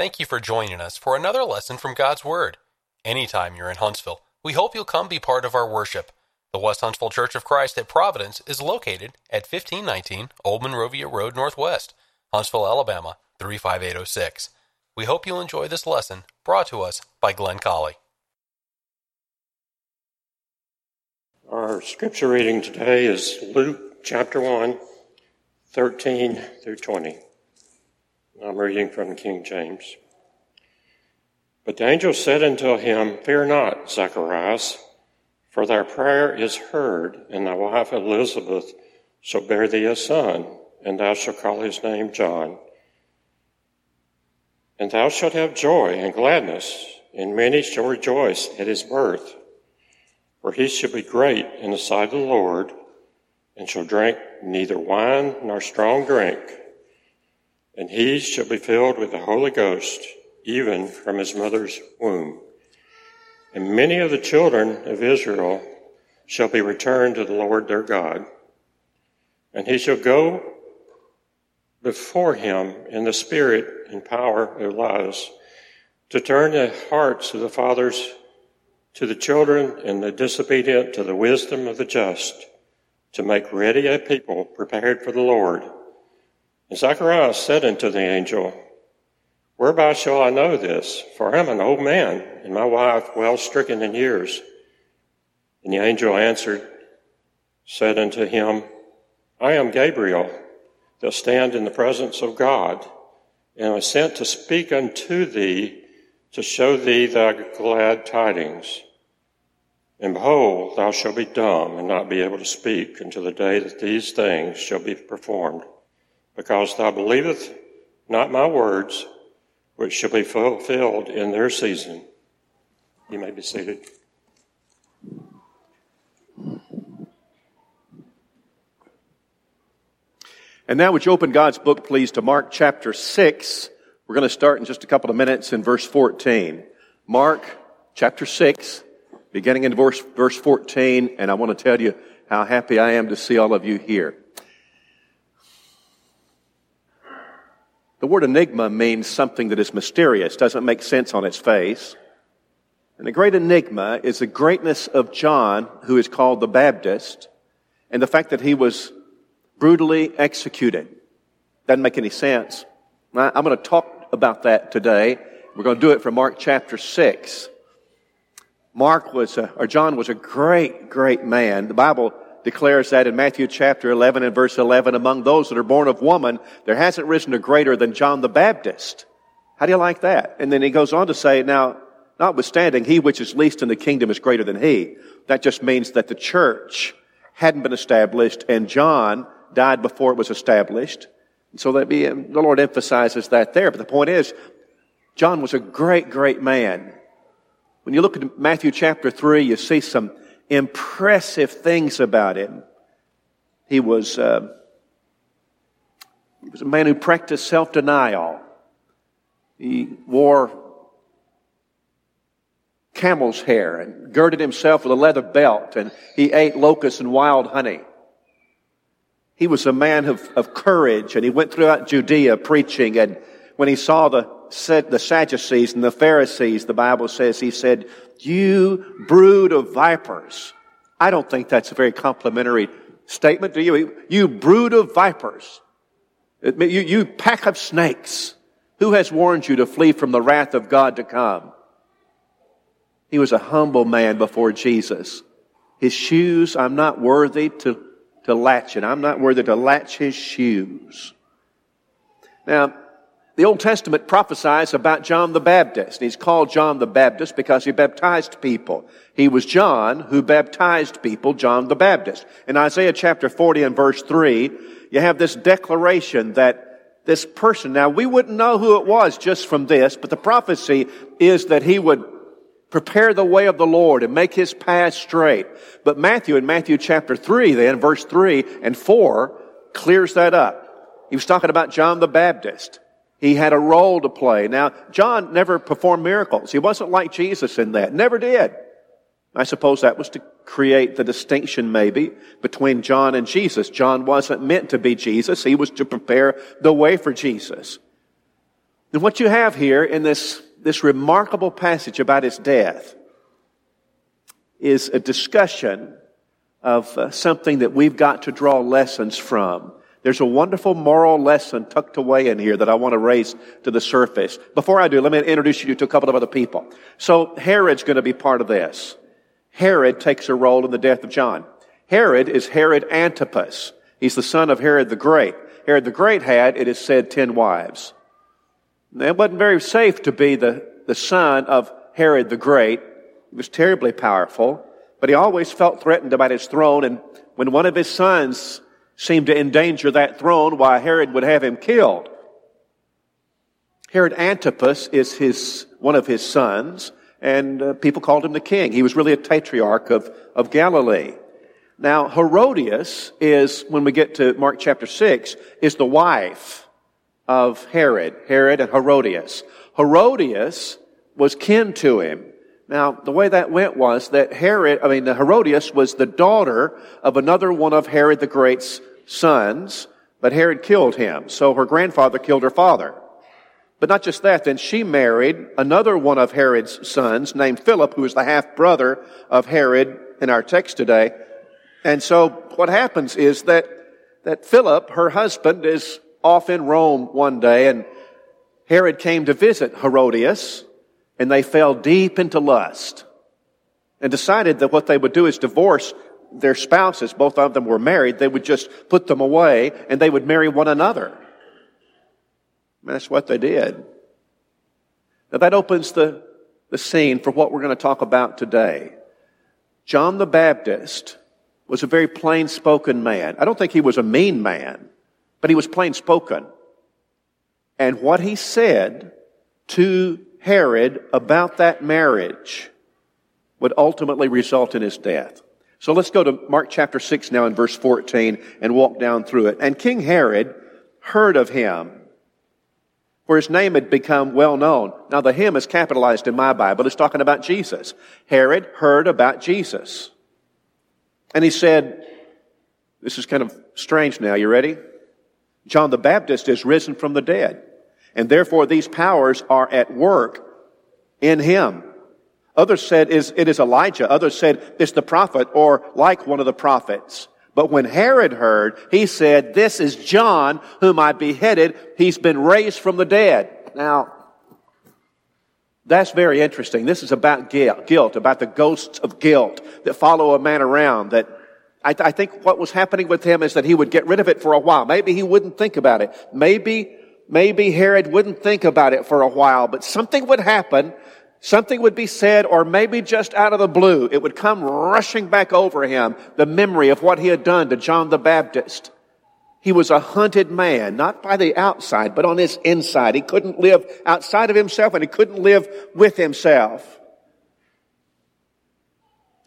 Thank you for joining us for another lesson from God's Word. Anytime you're in Huntsville, we hope you'll come be part of our worship. The West Huntsville Church of Christ at Providence is located at 1519 Old Monrovia Road Northwest, Huntsville, Alabama 35806. We hope you'll enjoy this lesson brought to us by Glenn Colley. Our scripture reading today is Luke chapter 1, 13 through 20. I'm reading from King James. But the angel said unto him, Fear not, Zacharias, for thy prayer is heard, and thy wife Elizabeth shall bear thee a son, and thou shalt call his name John. And thou shalt have joy and gladness, and many shall rejoice at his birth. For he shall be great in the sight of the Lord, and shall drink neither wine nor strong drink and he shall be filled with the Holy Ghost, even from his mother's womb. And many of the children of Israel shall be returned to the Lord their God. And he shall go before him in the spirit and power of Elias to turn the hearts of the fathers to the children and the disobedient to the wisdom of the just to make ready a people prepared for the Lord. And Zacharias said unto the angel, Whereby shall I know this? For I am an old man, and my wife well stricken in years. And the angel answered, said unto him, I am Gabriel, that stand in the presence of God, and I sent to speak unto thee, to show thee thy glad tidings. And behold, thou shalt be dumb, and not be able to speak until the day that these things shall be performed because thou believest not my words, which shall be fulfilled in their season. You may be seated. And now, would you open God's book, please, to Mark chapter 6? We're going to start in just a couple of minutes in verse 14. Mark chapter 6, beginning in verse, verse 14, and I want to tell you how happy I am to see all of you here. The word enigma means something that is mysterious, doesn't make sense on its face. And the great enigma is the greatness of John, who is called the Baptist, and the fact that he was brutally executed. Doesn't make any sense. I'm going to talk about that today. We're going to do it from Mark chapter 6. Mark was, a, or John was a great, great man. The Bible declares that in Matthew chapter 11 and verse 11, among those that are born of woman, there hasn't risen a greater than John the Baptist. How do you like that? And then he goes on to say, now, notwithstanding, he which is least in the kingdom is greater than he. That just means that the church hadn't been established and John died before it was established. So that be, um, the Lord emphasizes that there. But the point is, John was a great, great man. When you look at Matthew chapter 3, you see some impressive things about him. He was, uh, he was a man who practiced self denial. He wore camel's hair and girded himself with a leather belt, and he ate locusts and wild honey. He was a man of, of courage, and he went throughout Judea preaching. And when he saw the, the Sadducees and the Pharisees, the Bible says, he said, you brood of vipers. I don't think that's a very complimentary statement, do you? You brood of vipers. You, you pack of snakes. Who has warned you to flee from the wrath of God to come? He was a humble man before Jesus. His shoes, I'm not worthy to, to latch it. I'm not worthy to latch his shoes. Now, the Old Testament prophesies about John the Baptist. He's called John the Baptist because he baptized people. He was John who baptized people, John the Baptist. In Isaiah chapter 40 and verse 3, you have this declaration that this person, now we wouldn't know who it was just from this, but the prophecy is that he would prepare the way of the Lord and make his path straight. But Matthew in Matthew chapter 3 then, verse 3 and 4, clears that up. He was talking about John the Baptist. He had a role to play. Now, John never performed miracles. He wasn't like Jesus in that. Never did. I suppose that was to create the distinction maybe between John and Jesus. John wasn't meant to be Jesus. He was to prepare the way for Jesus. And what you have here in this, this remarkable passage about his death is a discussion of uh, something that we've got to draw lessons from. There's a wonderful moral lesson tucked away in here that I want to raise to the surface. Before I do, let me introduce you to a couple of other people. So Herod's going to be part of this. Herod takes a role in the death of John. Herod is Herod Antipas. He's the son of Herod the Great. Herod the Great had, it is said, ten wives. It wasn't very safe to be the, the son of Herod the Great. He was terribly powerful, but he always felt threatened about his throne. And when one of his sons seemed to endanger that throne, why Herod would have him killed. Herod Antipas is his, one of his sons, and uh, people called him the king. He was really a tetrarch of, of Galilee. Now, Herodias is, when we get to Mark chapter 6, is the wife of Herod, Herod and Herodias. Herodias was kin to him. Now, the way that went was that Herod, I mean, Herodias was the daughter of another one of Herod the Great's sons, but Herod killed him. So her grandfather killed her father. But not just that, then she married another one of Herod's sons named Philip, who is the half brother of Herod in our text today. And so what happens is that, that Philip, her husband, is off in Rome one day and Herod came to visit Herodias and they fell deep into lust and decided that what they would do is divorce their spouses. Both of them were married. They would just put them away and they would marry one another. And that's what they did. Now that opens the, the scene for what we're going to talk about today. John the Baptist was a very plain spoken man. I don't think he was a mean man. But he was plain spoken. And what he said to Herod about that marriage would ultimately result in his death. So let's go to Mark chapter 6 now in verse 14 and walk down through it. And King Herod heard of him, for his name had become well known. Now the him is capitalized in my Bible. It's talking about Jesus. Herod heard about Jesus. And he said, this is kind of strange now. You ready? John the Baptist is risen from the dead. And therefore these powers are at work in him. Others said it is Elijah. Others said it's the prophet or like one of the prophets. But when Herod heard, he said, this is John whom I beheaded. He's been raised from the dead. Now, that's very interesting. This is about guilt, about the ghosts of guilt that follow a man around that I, th- I, think what was happening with him is that he would get rid of it for a while. Maybe he wouldn't think about it. Maybe, maybe Herod wouldn't think about it for a while, but something would happen. Something would be said, or maybe just out of the blue, it would come rushing back over him, the memory of what he had done to John the Baptist. He was a hunted man, not by the outside, but on his inside. He couldn't live outside of himself and he couldn't live with himself.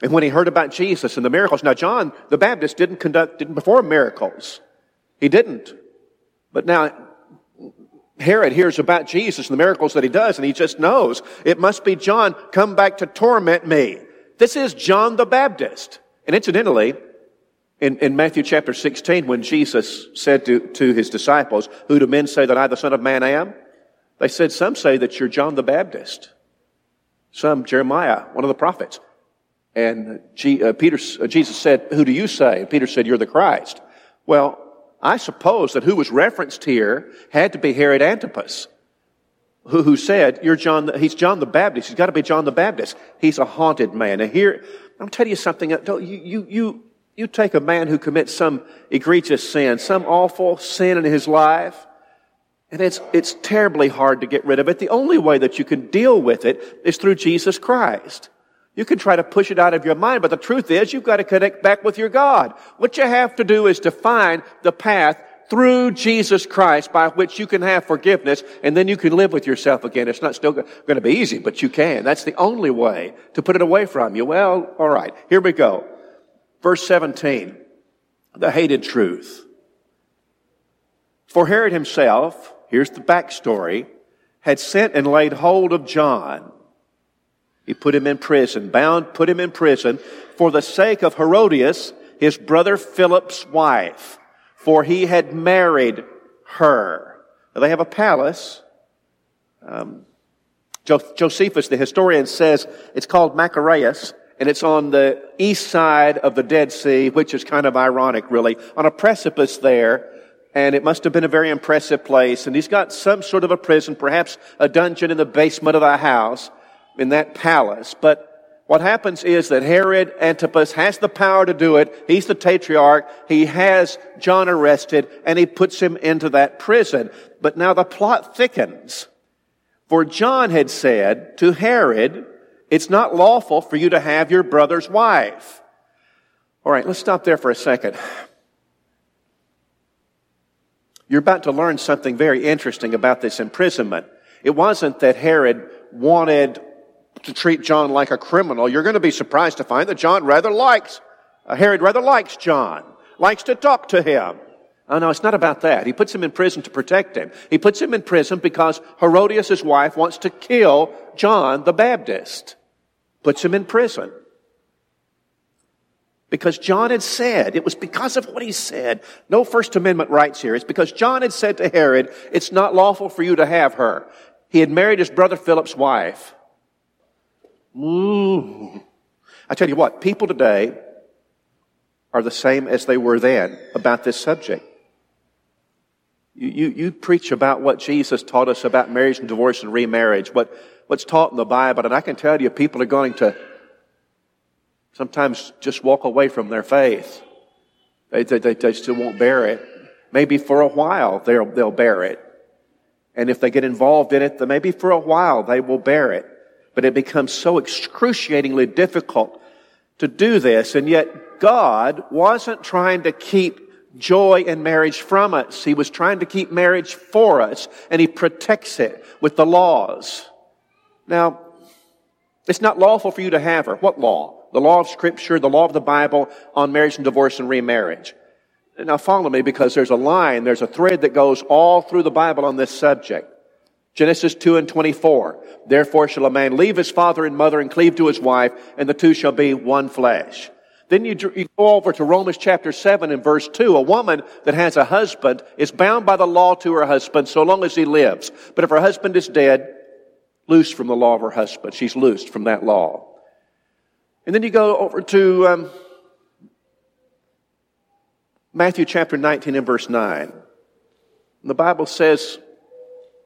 And when he heard about Jesus and the miracles, now John the Baptist didn't conduct, didn't perform miracles. He didn't. But now Herod hears about Jesus and the miracles that he does, and he just knows it must be John come back to torment me. This is John the Baptist. And incidentally, in, in Matthew chapter 16, when Jesus said to, to his disciples, Who do men say that I, the Son of Man, am? They said, Some say that you're John the Baptist. Some, Jeremiah, one of the prophets. And G, uh, Peter, uh, Jesus said, Who do you say? And Peter said, You're the Christ. Well, I suppose that who was referenced here had to be Herod Antipas, who, who said, You're John, he's John the Baptist. He's got to be John the Baptist. He's a haunted man. And here, I'm telling you something. Uh, you, you, you, you take a man who commits some egregious sin, some awful sin in his life, and it's, it's terribly hard to get rid of it. The only way that you can deal with it is through Jesus Christ. You can try to push it out of your mind, but the truth is you've got to connect back with your God. What you have to do is to find the path through Jesus Christ by which you can have forgiveness and then you can live with yourself again. It's not still going to be easy, but you can. That's the only way to put it away from you. Well, alright. Here we go. Verse 17. The hated truth. For Herod himself, here's the backstory, had sent and laid hold of John he put him in prison, bound, put him in prison for the sake of Herodias, his brother Philip's wife, for he had married her. Now, they have a palace, Um, Josephus, the historian, says it's called Machaerus, and it's on the east side of the Dead Sea, which is kind of ironic, really, on a precipice there. And it must have been a very impressive place. And he's got some sort of a prison, perhaps a dungeon in the basement of the house, in that palace. But what happens is that Herod Antipas has the power to do it. He's the tetrarch. He has John arrested and he puts him into that prison. But now the plot thickens. For John had said to Herod, it's not lawful for you to have your brother's wife. All right, let's stop there for a second. You're about to learn something very interesting about this imprisonment. It wasn't that Herod wanted to treat John like a criminal. You're going to be surprised to find that John rather likes, uh, Herod rather likes John, likes to talk to him. Oh no, it's not about that. He puts him in prison to protect him. He puts him in prison because Herodias' wife wants to kill John the Baptist. Puts him in prison. Because John had said, it was because of what he said. No First Amendment rights here. It's because John had said to Herod, it's not lawful for you to have her. He had married his brother Philip's wife. Ooh. I tell you what, people today are the same as they were then about this subject. You, you, you, preach about what Jesus taught us about marriage and divorce and remarriage, what, what's taught in the Bible, and I can tell you people are going to sometimes just walk away from their faith. They, they, they still won't bear it. Maybe for a while they'll, they'll bear it. And if they get involved in it, then maybe for a while they will bear it. But it becomes so excruciatingly difficult to do this. And yet God wasn't trying to keep joy in marriage from us. He was trying to keep marriage for us and He protects it with the laws. Now, it's not lawful for you to have her. What law? The law of scripture, the law of the Bible on marriage and divorce and remarriage. Now follow me because there's a line, there's a thread that goes all through the Bible on this subject. Genesis 2 and 24. Therefore shall a man leave his father and mother and cleave to his wife, and the two shall be one flesh. Then you, you, go over to Romans chapter 7 and verse 2. A woman that has a husband is bound by the law to her husband so long as he lives. But if her husband is dead, loose from the law of her husband. She's loosed from that law. And then you go over to um, Matthew chapter 19 and verse 9. And the Bible says,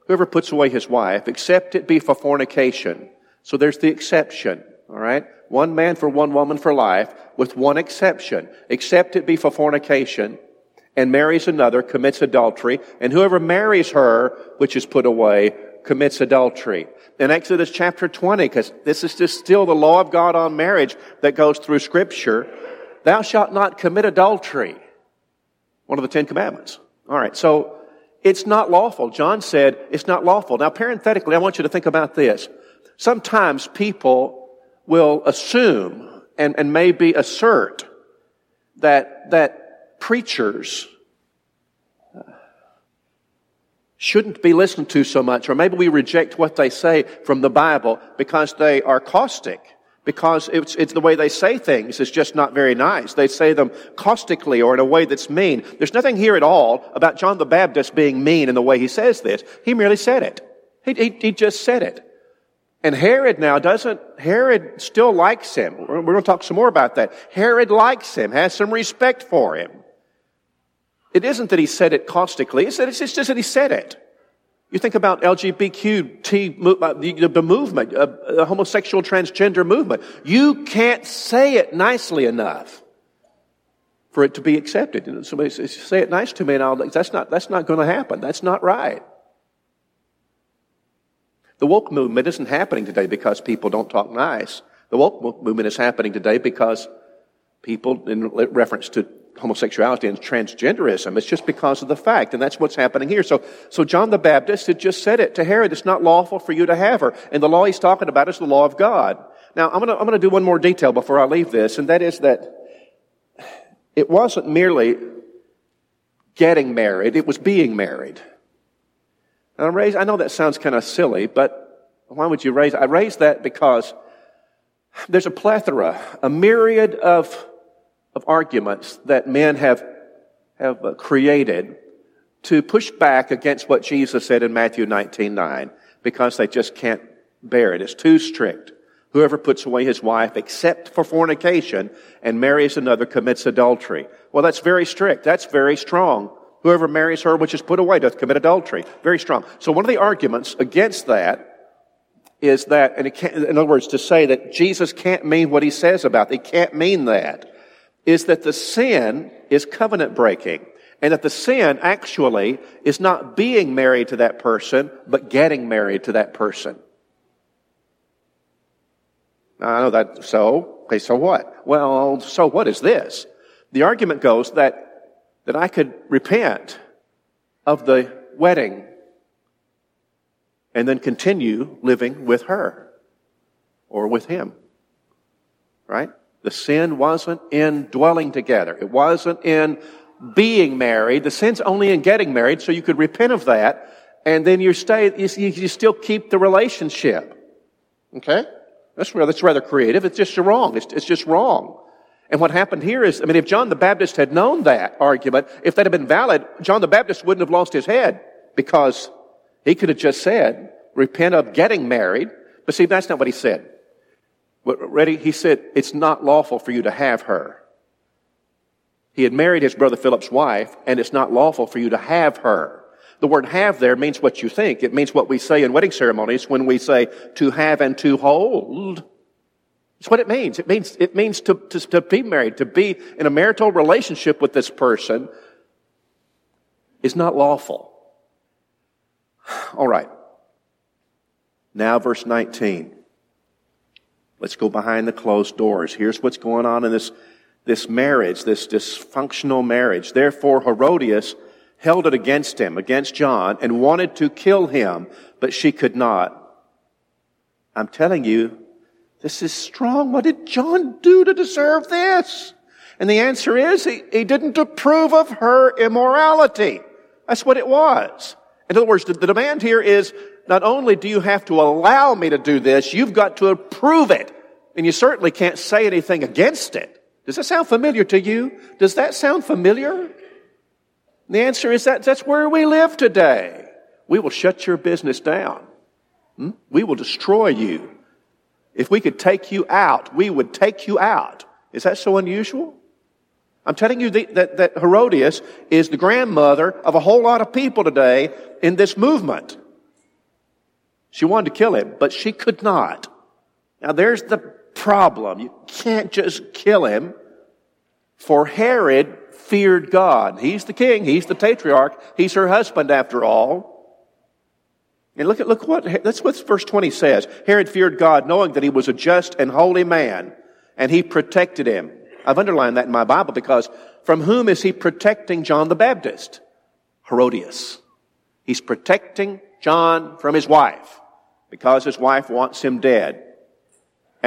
Whoever puts away his wife, except it be for fornication. So there's the exception, all right? One man for one woman for life, with one exception. Except it be for fornication, and marries another, commits adultery, and whoever marries her, which is put away, commits adultery. In Exodus chapter 20, because this is just still the law of God on marriage that goes through scripture, thou shalt not commit adultery. One of the Ten Commandments. All right, so it's not lawful. John said it's not lawful. Now, parenthetically, I want you to think about this. Sometimes people will assume and, and maybe assert that, that preachers uh, shouldn't be listened to so much, or maybe we reject what they say from the Bible because they are caustic because it's, it's the way they say things is just not very nice. They say them caustically or in a way that's mean. There's nothing here at all about John the Baptist being mean in the way he says this. He merely said it. He, he, he just said it. And Herod now doesn't, Herod still likes him. We're going to talk some more about that. Herod likes him, has some respect for him. It isn't that he said it caustically, it's, that it's just that he said it. You think about LGBTQ, the, movement, uh, the homosexual transgender movement. You can't say it nicely enough for it to be accepted. Know, somebody says, say it nice to me and I'll, that's not, that's not going to happen. That's not right. The woke movement isn't happening today because people don't talk nice. The woke movement is happening today because people, in reference to homosexuality and transgenderism. It's just because of the fact, and that's what's happening here. So, so John the Baptist had just said it to Herod, it's not lawful for you to have her. And the law he's talking about is the law of God. Now, I'm gonna, I'm gonna do one more detail before I leave this, and that is that it wasn't merely getting married, it was being married. And I raise, I know that sounds kind of silly, but why would you raise, I raise that because there's a plethora, a myriad of of arguments that men have, have uh, created to push back against what Jesus said in Matthew 19, 9. because they just can't bear it. It's too strict. Whoever puts away his wife except for fornication and marries another commits adultery. Well, that's very strict. That's very strong. Whoever marries her which is put away doth commit adultery. Very strong. So one of the arguments against that is that, and in other words, to say that Jesus can't mean what he says about, he can't mean that, is that the sin is covenant breaking. And that the sin actually is not being married to that person, but getting married to that person. I know that, so, okay, so what? Well, so what is this? The argument goes that, that I could repent of the wedding and then continue living with her or with him. Right? The sin wasn't in dwelling together. It wasn't in being married. The sin's only in getting married, so you could repent of that, and then you stay, you, still keep the relationship. Okay? That's rather, that's rather creative. It's just wrong. It's, it's just wrong. And what happened here is, I mean, if John the Baptist had known that argument, if that had been valid, John the Baptist wouldn't have lost his head because he could have just said, repent of getting married. But see, that's not what he said. But ready? He said, it's not lawful for you to have her. He had married his brother Philip's wife, and it's not lawful for you to have her. The word have there means what you think. It means what we say in wedding ceremonies when we say to have and to hold. It's what it means. It means, it means to, to, to be married, to be in a marital relationship with this person is not lawful. All right. Now, verse 19. Let's go behind the closed doors. Here's what's going on in this, this marriage, this dysfunctional marriage. Therefore, Herodias held it against him, against John, and wanted to kill him, but she could not. I'm telling you, this is strong. What did John do to deserve this? And the answer is he, he didn't approve of her immorality. That's what it was. In other words, the, the demand here is not only do you have to allow me to do this, you've got to approve it. And you certainly can't say anything against it. Does that sound familiar to you? Does that sound familiar? The answer is that that's where we live today. We will shut your business down. Hmm? We will destroy you. If we could take you out, we would take you out. Is that so unusual? I'm telling you that, that Herodias is the grandmother of a whole lot of people today in this movement. She wanted to kill him, but she could not. Now there's the problem. You can't just kill him. For Herod feared God. He's the king. He's the patriarch. He's her husband after all. And look at, look what, that's what verse 20 says. Herod feared God knowing that he was a just and holy man and he protected him. I've underlined that in my Bible because from whom is he protecting John the Baptist? Herodias. He's protecting John from his wife because his wife wants him dead.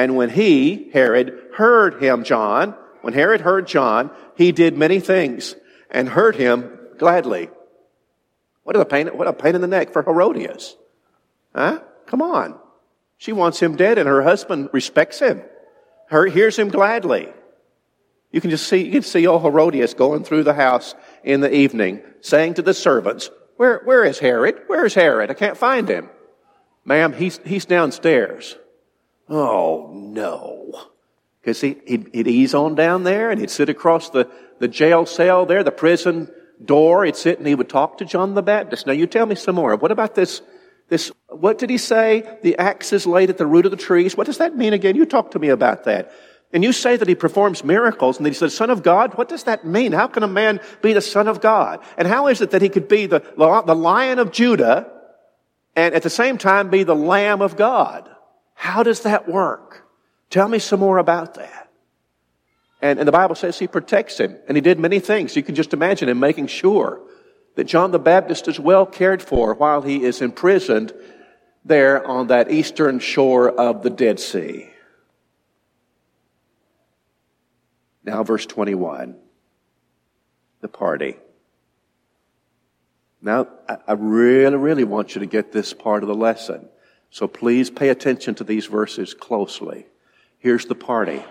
And when he, Herod, heard him, John, when Herod heard John, he did many things and heard him gladly. What a pain, what a pain in the neck for Herodias. Huh? Come on. She wants him dead and her husband respects him. Her, hears him gladly. You can just see, you can see old Herodias going through the house in the evening, saying to the servants, where, where is Herod? Where is Herod? I can't find him. Ma'am, he's, he's downstairs. Oh, no. Because he, he'd, he'd, ease on down there and he'd sit across the, the jail cell there, the prison door. He'd sit and he would talk to John the Baptist. Now you tell me some more. What about this, this, what did he say? The axe is laid at the root of the trees. What does that mean again? You talk to me about that. And you say that he performs miracles and that he's the son of God. What does that mean? How can a man be the son of God? And how is it that he could be the, the lion of Judah and at the same time be the lamb of God? How does that work? Tell me some more about that. And, and the Bible says he protects him, and he did many things. You can just imagine him making sure that John the Baptist is well cared for while he is imprisoned there on that eastern shore of the Dead Sea. Now, verse 21, the party. Now, I really, really want you to get this part of the lesson. So please pay attention to these verses closely. Here's the party.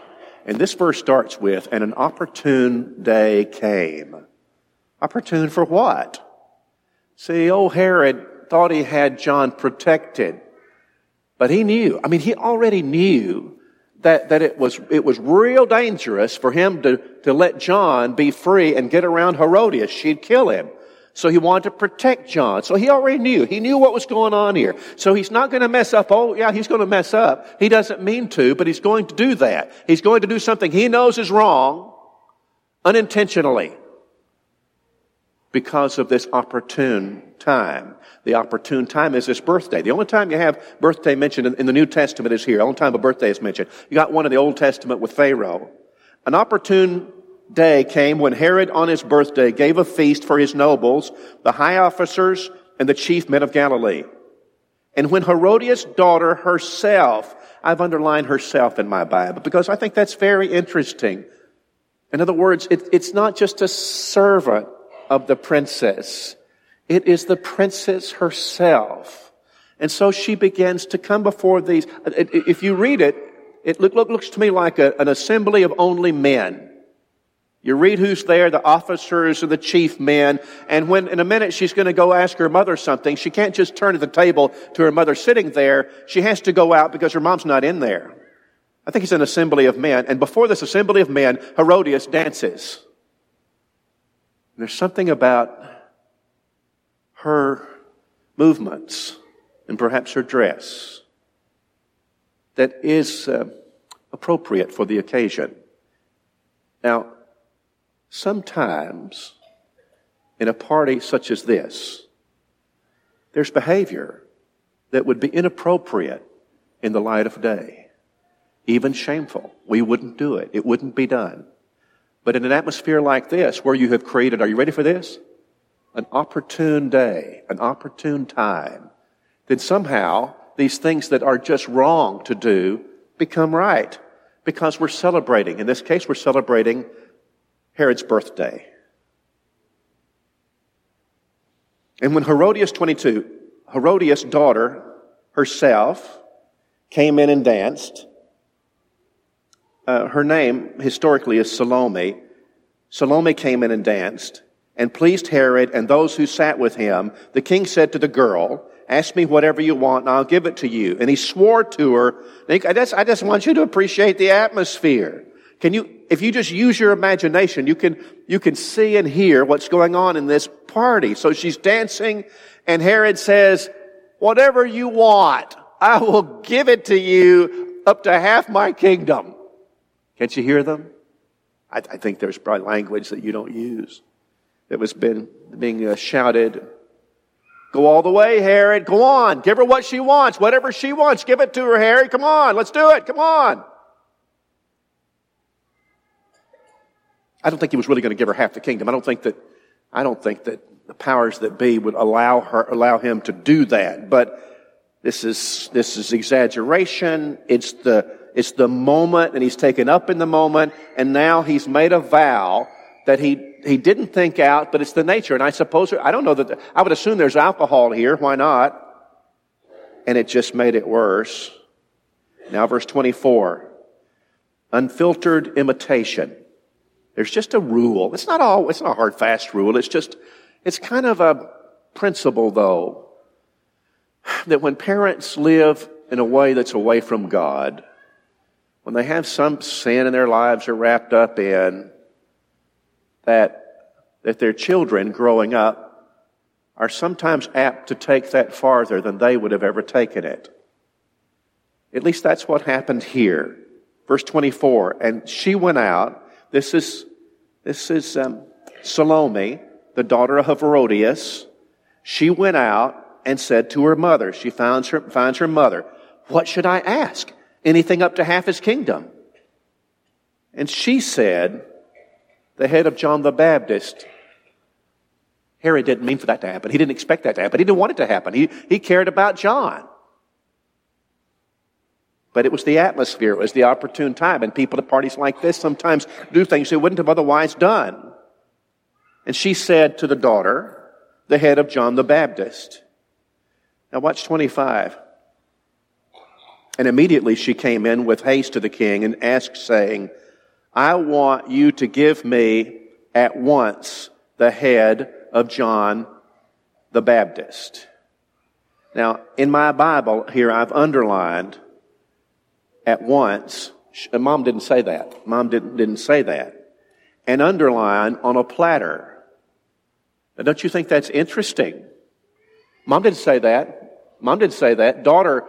And this verse starts with, and an opportune day came. Opportune for what? See, old Herod thought he had John protected. But he knew, I mean, he already knew that, that it was, it was real dangerous for him to, to let John be free and get around Herodias. She'd kill him. So he wanted to protect John. So he already knew. He knew what was going on here. So he's not going to mess up. Oh, yeah, he's going to mess up. He doesn't mean to, but he's going to do that. He's going to do something he knows is wrong unintentionally because of this opportune time. The opportune time is his birthday. The only time you have birthday mentioned in the New Testament is here. The only time a birthday is mentioned. You got one in the Old Testament with Pharaoh. An opportune day came when Herod on his birthday gave a feast for his nobles, the high officers, and the chief men of Galilee. And when Herodias' daughter herself, I've underlined herself in my Bible because I think that's very interesting. In other words, it, it's not just a servant of the princess. It is the princess herself. And so she begins to come before these. If you read it, it look, look, looks to me like a, an assembly of only men. You read who's there, the officers and the chief men, and when in a minute she's going to go ask her mother something, she can't just turn to the table to her mother sitting there. She has to go out because her mom's not in there. I think it's an assembly of men, and before this assembly of men, Herodias dances. There's something about her movements and perhaps her dress that is uh, appropriate for the occasion. Now, sometimes in a party such as this, there's behavior that would be inappropriate in the light of day, even shameful. We wouldn't do it. It wouldn't be done. But in an atmosphere like this, where you have created, are you ready for this? An opportune day, an opportune time, then somehow these things that are just wrong to do become right because we're celebrating. In this case, we're celebrating Herod's birthday. And when Herodias 22, Herodias' daughter herself came in and danced, uh, her name historically is Salome. Salome came in and danced and pleased Herod and those who sat with him. The king said to the girl, ask me whatever you want and I'll give it to you. And he swore to her, I just, I just want you to appreciate the atmosphere. Can you, if you just use your imagination, you can, you can see and hear what's going on in this party. So she's dancing and Herod says, whatever you want, I will give it to you up to half my kingdom. Can't you hear them? I, I think there's probably language that you don't use that was been, being uh, shouted. Go all the way, Herod. Go on. Give her what she wants. Whatever she wants, give it to her, Herod. Come on. Let's do it. Come on. I don't think he was really going to give her half the kingdom. I don't think that, I don't think that the powers that be would allow her, allow him to do that. But this is, this is exaggeration. It's the, it's the moment and he's taken up in the moment and now he's made a vow that he, he didn't think out, but it's the nature. And I suppose, I don't know that, I would assume there's alcohol here. Why not? And it just made it worse. Now verse 24. Unfiltered imitation. There's just a rule. It's not all, it's not a hard, fast rule. It's just, it's kind of a principle though, that when parents live in a way that's away from God, when they have some sin in their lives are wrapped up in, that, that their children growing up are sometimes apt to take that farther than they would have ever taken it. At least that's what happened here. Verse 24, and she went out. This is this is um, Salome, the daughter of Herodias. She went out and said to her mother, she finds her, finds her mother, What should I ask? Anything up to half his kingdom. And she said, The head of John the Baptist. Herod didn't mean for that to happen. He didn't expect that to happen. He didn't want it to happen. He, he cared about John. But it was the atmosphere, it was the opportune time, and people at parties like this sometimes do things they wouldn't have otherwise done. And she said to the daughter, the head of John the Baptist. Now watch 25. And immediately she came in with haste to the king and asked, saying, I want you to give me at once the head of John the Baptist. Now, in my Bible here, I've underlined at once, mom didn't say that. Mom didn't, didn't say that. And underline on a platter. Now, don't you think that's interesting? Mom didn't say that. Mom didn't say that. Daughter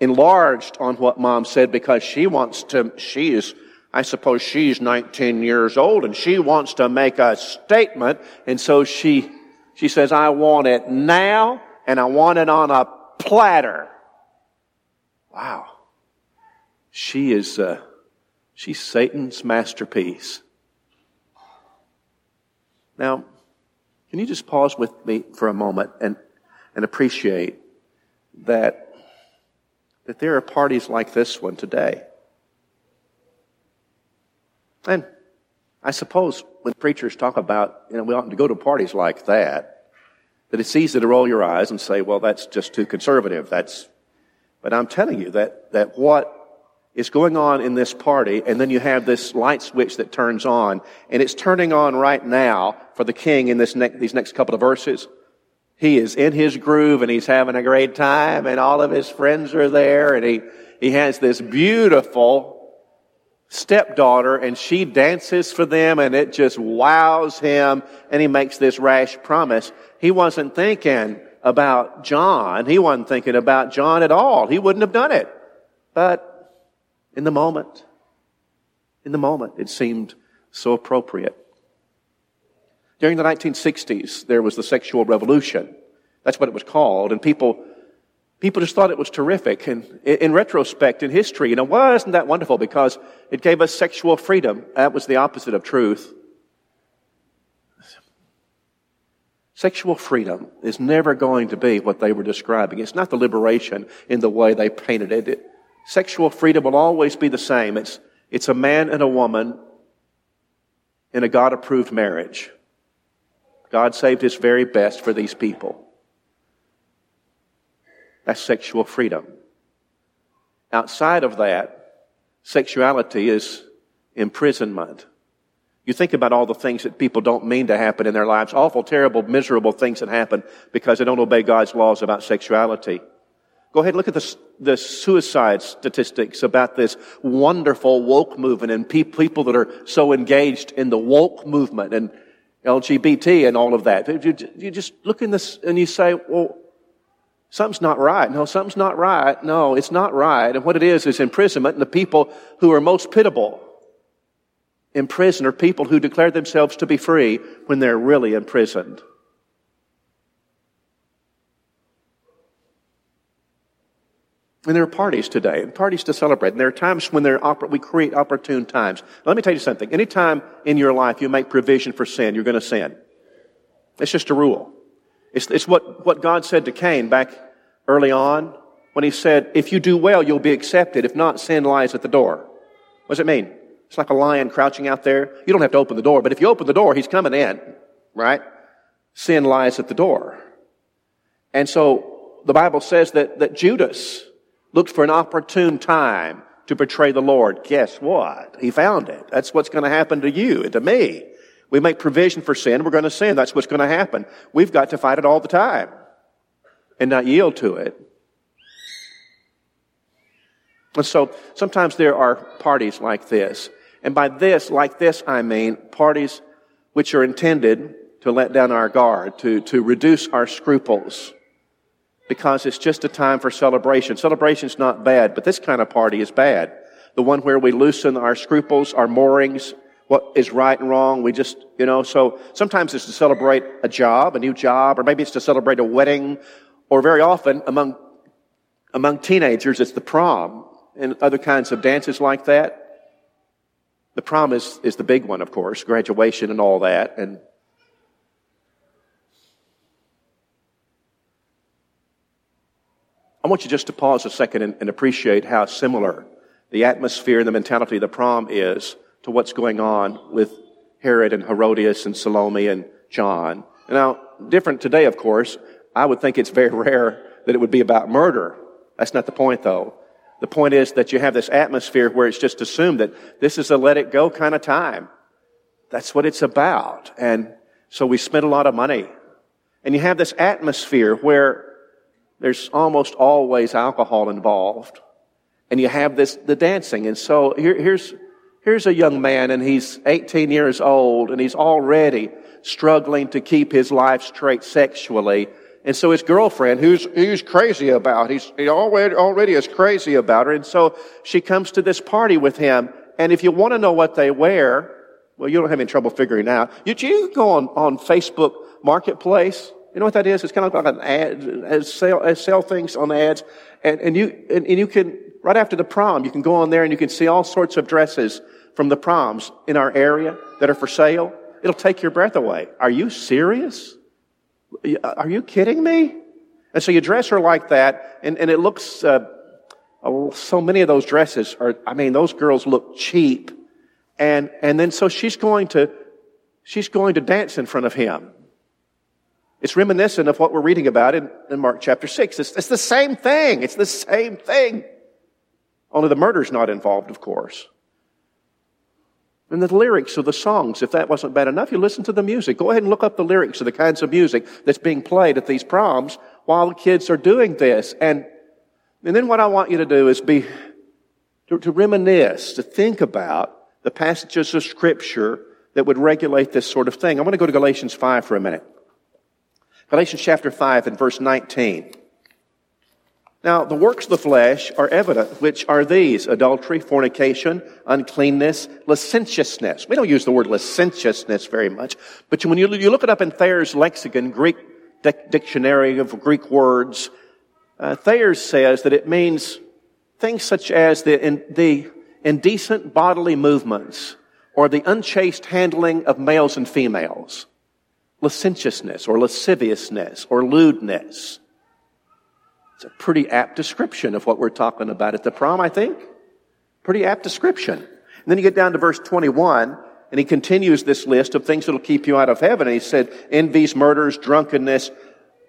enlarged on what mom said because she wants to, she is, I suppose she's 19 years old and she wants to make a statement. And so she, she says, I want it now and I want it on a platter. Wow. She is, uh, she's Satan's masterpiece. Now, can you just pause with me for a moment and, and appreciate that, that there are parties like this one today? And I suppose when preachers talk about, you know, we oughtn't to go to parties like that, that it's easy to roll your eyes and say, well, that's just too conservative. That's, but I'm telling you that, that what is going on in this party, and then you have this light switch that turns on, and it's turning on right now for the king in this ne- these next couple of verses. He is in his groove and he's having a great time, and all of his friends are there, and he, he has this beautiful stepdaughter, and she dances for them, and it just wows him, and he makes this rash promise. He wasn't thinking about John. He wasn't thinking about John at all. He wouldn't have done it. But in the moment. In the moment, it seemed so appropriate. During the 1960s, there was the sexual revolution. That's what it was called. And people, people just thought it was terrific. And in retrospect, in history, you know, wasn't that wonderful because it gave us sexual freedom. That was the opposite of truth. Sexual freedom is never going to be what they were describing. It's not the liberation in the way they painted it sexual freedom will always be the same. It's, it's a man and a woman in a God approved marriage. God saved his very best for these people. That's sexual freedom. Outside of that, sexuality is imprisonment. You think about all the things that people don't mean to happen in their lives, awful, terrible, miserable things that happen because they don't obey God's laws about sexuality. Go ahead and look at the, the suicide statistics about this wonderful woke movement and pe- people that are so engaged in the woke movement and LGBT and all of that. You, you just look in this and you say, well, something's not right. No, something's not right. No, it's not right. And what it is is imprisonment and the people who are most pitiable in prison are people who declare themselves to be free when they're really imprisoned. And there are parties today, and parties to celebrate. And there are times when there are, we create opportune times. Now, let me tell you something. Anytime in your life you make provision for sin, you're going to sin. It's just a rule. It's, it's what, what God said to Cain back early on when he said, if you do well, you'll be accepted. If not, sin lies at the door. What does it mean? It's like a lion crouching out there. You don't have to open the door, but if you open the door, he's coming in, right? Sin lies at the door. And so the Bible says that, that Judas, looked for an opportune time to betray the Lord. Guess what? He found it. That's what's going to happen to you and to me. We make provision for sin, we're going to sin. That's what's going to happen. We've got to fight it all the time and not yield to it. And so sometimes there are parties like this. And by this, like this, I mean parties which are intended to let down our guard, to, to reduce our scruples, because it's just a time for celebration. Celebration's not bad, but this kind of party is bad. The one where we loosen our scruples, our moorings, what is right and wrong. We just, you know, so sometimes it's to celebrate a job, a new job, or maybe it's to celebrate a wedding, or very often among, among teenagers, it's the prom and other kinds of dances like that. The prom is, is the big one, of course, graduation and all that. And I want you just to pause a second and, and appreciate how similar the atmosphere and the mentality of the prom is to what's going on with Herod and Herodias and Salome and John. Now, different today, of course. I would think it's very rare that it would be about murder. That's not the point, though. The point is that you have this atmosphere where it's just assumed that this is a let it go kind of time. That's what it's about. And so we spend a lot of money. And you have this atmosphere where there's almost always alcohol involved. And you have this, the dancing. And so here, here's, here's a young man and he's 18 years old and he's already struggling to keep his life straight sexually. And so his girlfriend, who's, who's crazy about, he's he already, already is crazy about her. And so she comes to this party with him. And if you want to know what they wear, well, you don't have any trouble figuring out. You, you go on, on Facebook Marketplace. You know what that is? It's kind of like an ad, sell, sell things on ads. And, and you, and, and you can, right after the prom, you can go on there and you can see all sorts of dresses from the proms in our area that are for sale. It'll take your breath away. Are you serious? Are you kidding me? And so you dress her like that, and, and it looks, uh, so many of those dresses are, I mean, those girls look cheap. And, and then so she's going to, she's going to dance in front of him. It's reminiscent of what we're reading about in, in Mark chapter 6. It's, it's the same thing. It's the same thing. Only the murder's not involved, of course. And the lyrics of the songs, if that wasn't bad enough, you listen to the music. Go ahead and look up the lyrics of the kinds of music that's being played at these proms while the kids are doing this. And, and then what I want you to do is be, to, to reminisce, to think about the passages of scripture that would regulate this sort of thing. I want to go to Galatians 5 for a minute. Galatians chapter 5 and verse 19. Now, the works of the flesh are evident, which are these adultery, fornication, uncleanness, licentiousness. We don't use the word licentiousness very much, but when you, look it up in Thayer's lexicon, Greek dictionary of Greek words, uh, Thayer says that it means things such as the, in, the indecent bodily movements or the unchaste handling of males and females, licentiousness or lasciviousness or lewdness. It's a pretty apt description of what we're talking about at the prom, I think. Pretty apt description. And then you get down to verse 21, and he continues this list of things that'll keep you out of heaven. And he said, envies, murders, drunkenness,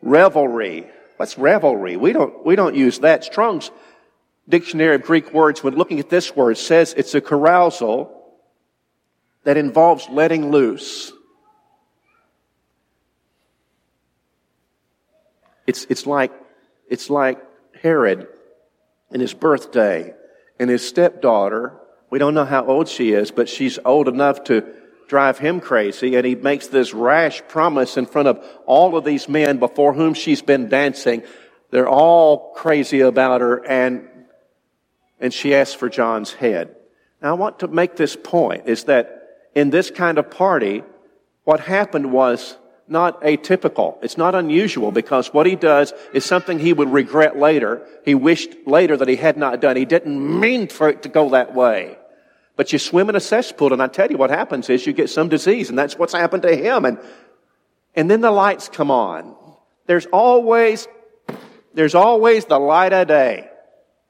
revelry. What's revelry? We don't, we don't use that. Strong's Dictionary of Greek Words, when looking at this word, says it's a carousal that involves letting loose. It's, it's like it's like Herod and his birthday and his stepdaughter. We don't know how old she is, but she's old enough to drive him crazy. And he makes this rash promise in front of all of these men before whom she's been dancing. They're all crazy about her and, and she asks for John's head. Now I want to make this point is that in this kind of party, what happened was not atypical. It's not unusual because what he does is something he would regret later. He wished later that he had not done. He didn't mean for it to go that way. But you swim in a cesspool and I tell you what happens is you get some disease and that's what's happened to him. And, and then the lights come on. There's always, there's always the light of day.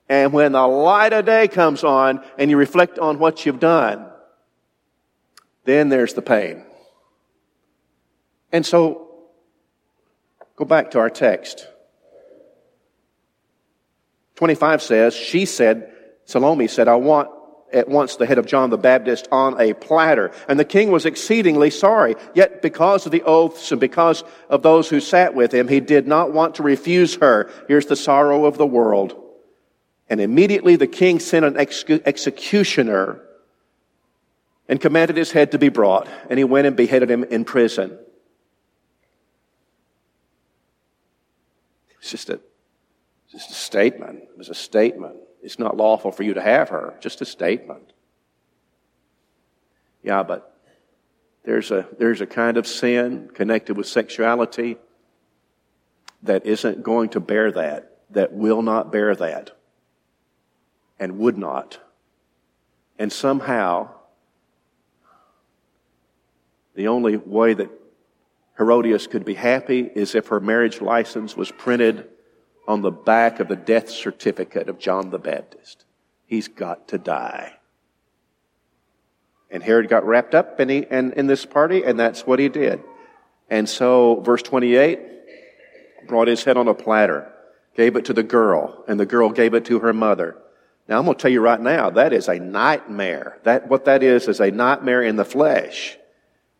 And when the light of day comes on and you reflect on what you've done, then there's the pain. And so, go back to our text. 25 says, she said, Salome said, I want at once the head of John the Baptist on a platter. And the king was exceedingly sorry. Yet because of the oaths and because of those who sat with him, he did not want to refuse her. Here's the sorrow of the world. And immediately the king sent an ex- executioner and commanded his head to be brought. And he went and beheaded him in prison. It's just a, just a statement. It was a statement. It's not lawful for you to have her. Just a statement. Yeah, but there's a, there's a kind of sin connected with sexuality that isn't going to bear that, that will not bear that, and would not. And somehow, the only way that Herodias could be happy is if her marriage license was printed on the back of the death certificate of John the Baptist. He's got to die. And Herod got wrapped up in, he, in, in this party, and that's what he did. And so, verse 28, brought his head on a platter, gave it to the girl, and the girl gave it to her mother. Now, I'm going to tell you right now, that is a nightmare. That, what that is, is a nightmare in the flesh.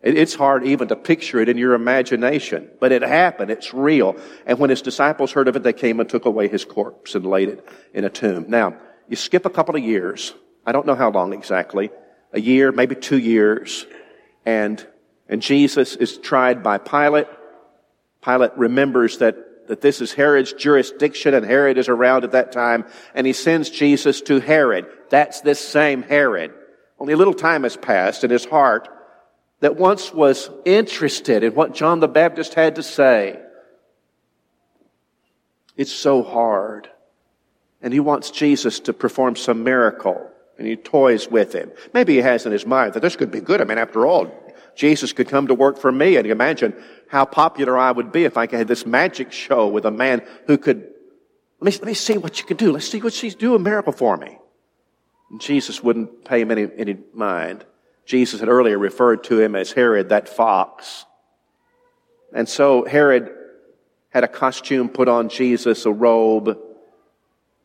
It's hard even to picture it in your imagination, but it happened. It's real. And when his disciples heard of it, they came and took away his corpse and laid it in a tomb. Now, you skip a couple of years. I don't know how long exactly. A year, maybe two years. And, and Jesus is tried by Pilate. Pilate remembers that, that this is Herod's jurisdiction and Herod is around at that time. And he sends Jesus to Herod. That's this same Herod. Only a little time has passed and his heart that once was interested in what John the Baptist had to say. It's so hard. And he wants Jesus to perform some miracle. And he toys with him. Maybe he has in his mind that this could be good. I mean, after all, Jesus could come to work for me. And imagine how popular I would be if I had this magic show with a man who could, let me, let me see what you can do. Let's see what she's do a miracle for me. And Jesus wouldn't pay him any, any mind. Jesus had earlier referred to him as Herod, that fox. And so Herod had a costume put on Jesus, a robe,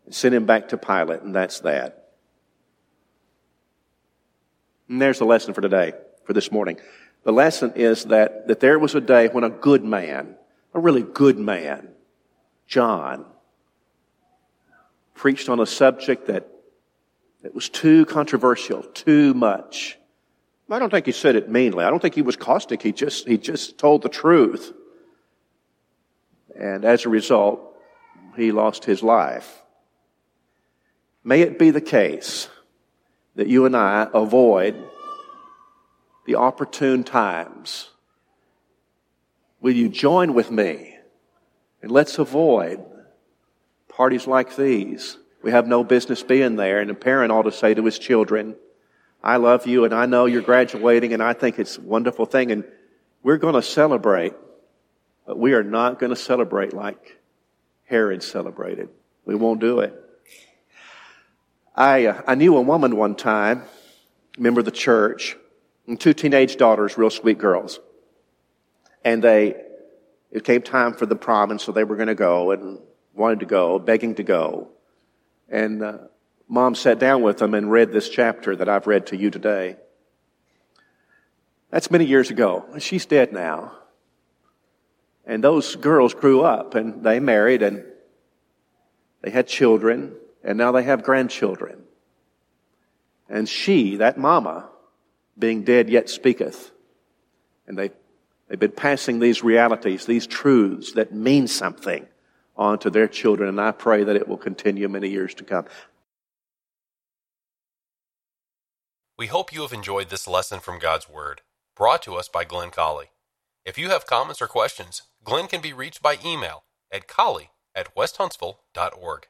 and sent him back to Pilate, and that's that. And there's the lesson for today, for this morning. The lesson is that, that there was a day when a good man, a really good man, John, preached on a subject that, that was too controversial, too much. I don't think he said it meanly. I don't think he was caustic. He just, he just told the truth. And as a result, he lost his life. May it be the case that you and I avoid the opportune times. Will you join with me? And let's avoid parties like these. We have no business being there, and a parent ought to say to his children, I love you and I know you're graduating and I think it's a wonderful thing and we're going to celebrate, but we are not going to celebrate like Herod celebrated. We won't do it. I, uh, I knew a woman one time, member of the church, and two teenage daughters, real sweet girls. And they, it came time for the prom and so they were going to go and wanted to go, begging to go. And uh, mom sat down with them and read this chapter that I've read to you today. That's many years ago. She's dead now. And those girls grew up and they married and they had children and now they have grandchildren. And she, that mama, being dead yet speaketh. And they, they've been passing these realities, these truths that mean something on to their children. And I pray that it will continue many years to come. We hope you have enjoyed this lesson from God's Word, brought to us by Glenn Colley. If you have comments or questions, Glenn can be reached by email at colley at westhuntsville.org.